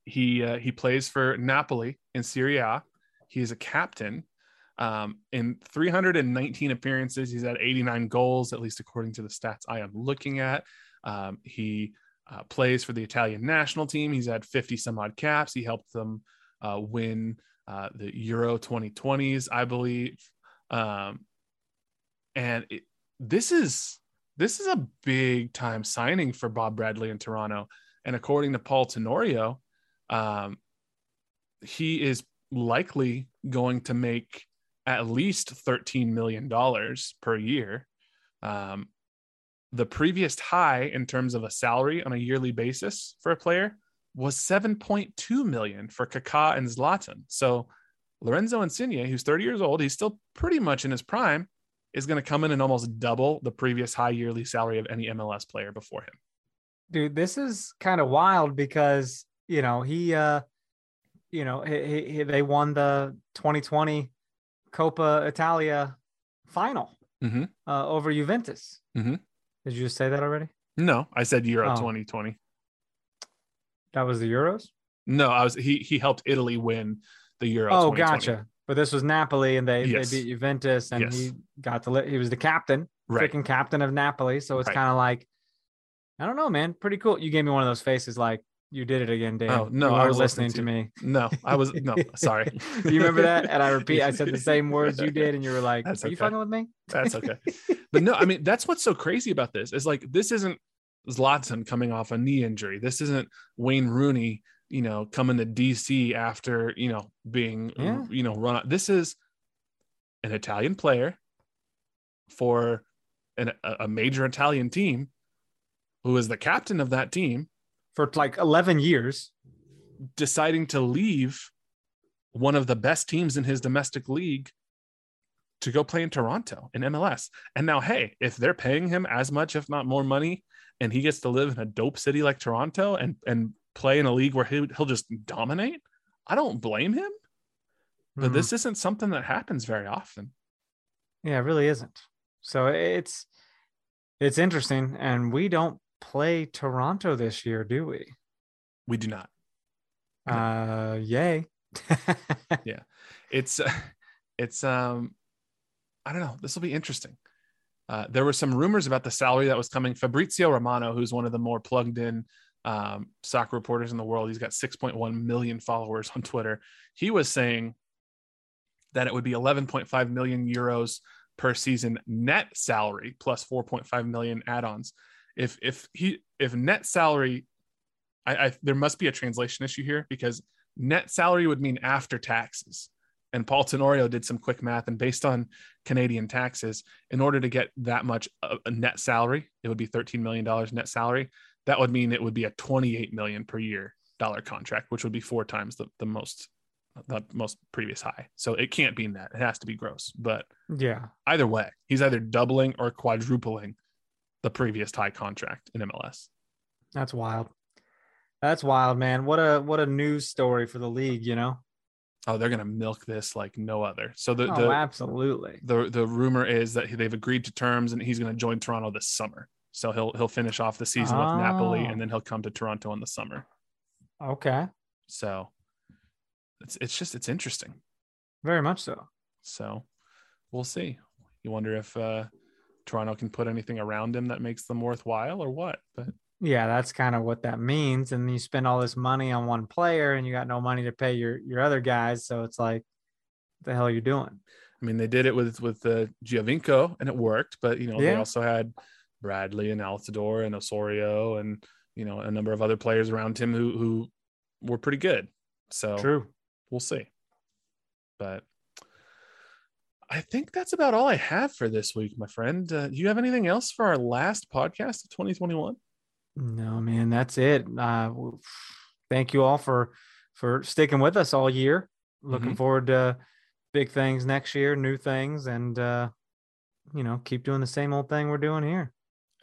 he uh, he plays for Napoli in Serie A. He is a captain. Um, in 319 appearances, he's had 89 goals, at least according to the stats I am looking at. Um, he uh, plays for the Italian national team. He's had 50 some odd caps. He helped them uh, win uh, the Euro 2020s, I believe um and it, this is this is a big time signing for bob bradley in toronto. And according to paul tenorio um he is likely going to make at least 13 million dollars per year. Um the previous high in terms of a salary on a yearly basis for a player was 7.2 million for Kaká and Zlatan. So Lorenzo Insigne, who's 30 years old, he's still pretty much in his prime, is going to come in and almost double the previous high yearly salary of any MLS player before him. dude this is kind of wild because you know he uh you know he, he, he- they won the 2020 Coppa Italia final Mhm. uh, over Juventus. Mhm. Did you just say that already? No, I said Euro Oh. 2020. That was the Euros. No, I was he he helped Italy win the Euro. oh, gotcha. But this was Napoli, and they, Yes. they beat Juventus, and Yes. he got to li- he was the captain, Right. freaking captain of Napoli. So it's Right. kind of like, I don't know, man, pretty cool. You gave me one of those faces, like you did it again, Dan. Oh, no, you I was listening listening to to me. No, I was no, sorry. Do you remember that? And I repeat, I said the same words you did, and you were like, That's "Are you fucking with me?" That's okay. but no, I mean that's what's so crazy about this is like this isn't Zlatan coming off a knee injury. This isn't Wayne Rooney, you know, coming to DC after you know being Yeah. you know run. This is an Italian player for an, a major Italian team, who is the captain of that team, for like 11 years, deciding to leave one of the best teams in his domestic league to go play in Toronto in MLS. And now, hey, if they're paying him as much, if not more money, and he gets to live in a dope city like Toronto and and play in a league where he, he'll just dominate, I don't blame him. But Mhm. this isn't something that happens very often. Yeah, it really isn't. So it's it's interesting, and we don't play Toronto this year, do we? We do not. No. Uh, yay! Yeah, it's it's um I don't know. This will be interesting. Uh, there were some rumors about the salary that was coming. Fabrizio Romano, who's one of the more plugged in um, soccer reporters in the world, he's got 6.1 million followers on Twitter. He was saying that it would be 11.5 million euros per season net salary plus 4.5 million add-ons. If if he if net salary, I, I there must be a translation issue here because net salary would mean after taxes. And Paul Tenorio did some quick math, and based on Canadian taxes, in order to get that much a, a net salary, it would be $13 million net salary. That would mean it would be a 28 million per year dollar contract, which would be four times the, the most the most previous high. So it can't be that It has to be gross. But yeah, either way, he's either doubling or quadrupling the previous high contract in MLS. that's wild. That's wild, man. What a what a news story for the league, you know. Oh, they're gonna milk this like no other. So the oh, the, absolutely. the the rumor is that they've agreed to terms and he's going to join Toronto this summer. So he'll he'll finish off the season with Napoli Oh. and then he'll come to Toronto in the summer. Okay, So it's it's just it's interesting. very much so. So we'll see. You wonder if uh, Toronto can put anything around him that makes them worthwhile or what. But Yeah, that's kind of what that means. And you spend all this money on one player, and you got no money to pay your your other guys. So it's like, what the hell are you doing? I mean, they did it with with the Giovinco and it worked. But you know, they also had Bradley and Altidore and Osorio and you know a number of other players around him who who were pretty good. So True. we'll see. But I think that's about all I have for this week, my friend. Uh, do you have anything else for our last podcast of 2021? No, man, that's it. Uh, thank you all for for sticking with us all year. Looking forward to big things next year, new things, and uh, you know, keep doing the same old thing we're doing here.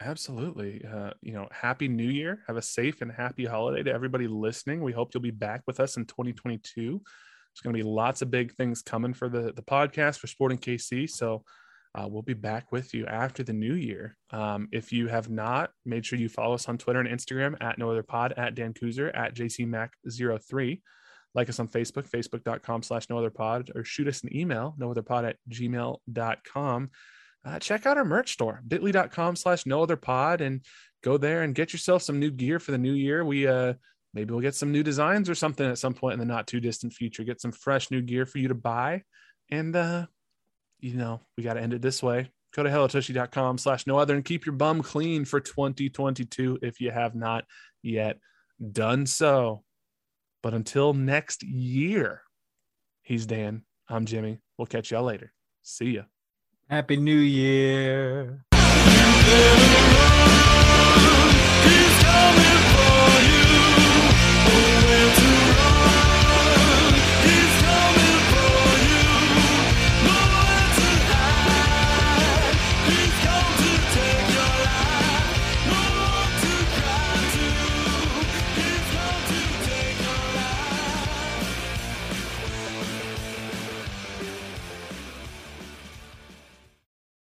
Absolutely. Uh, you know, happy new year. Have a safe and happy holiday to everybody listening. We hope you'll be back with us in 2022. There's going to be lots of big things coming for the, the podcast for Sporting KC. So uh, we'll be back with you after the new year. Um, if you have not, made sure you follow us on Twitter and Instagram at no other pod, at Dan Kuzer, at JCMac03. Like us on Facebook, facebook.com slash no other pod, or shoot us an email, no other pod at gmail.com uh, check out our merch store bit.ly.com slash no other pod and go there and get yourself some new gear for the new year. We uh maybe we'll get some new designs or something at some point in the not too distant future. Get some fresh new gear for you to buy. And uh you know we got to end it this way. Go to hellotushy.com slash no other and keep your bum clean for 2022 if you have not yet done so. But until next year he's dan. I'm jimmy. We'll catch y'all later. See ya Happy New Year.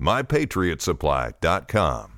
MyPatriotSupply.com.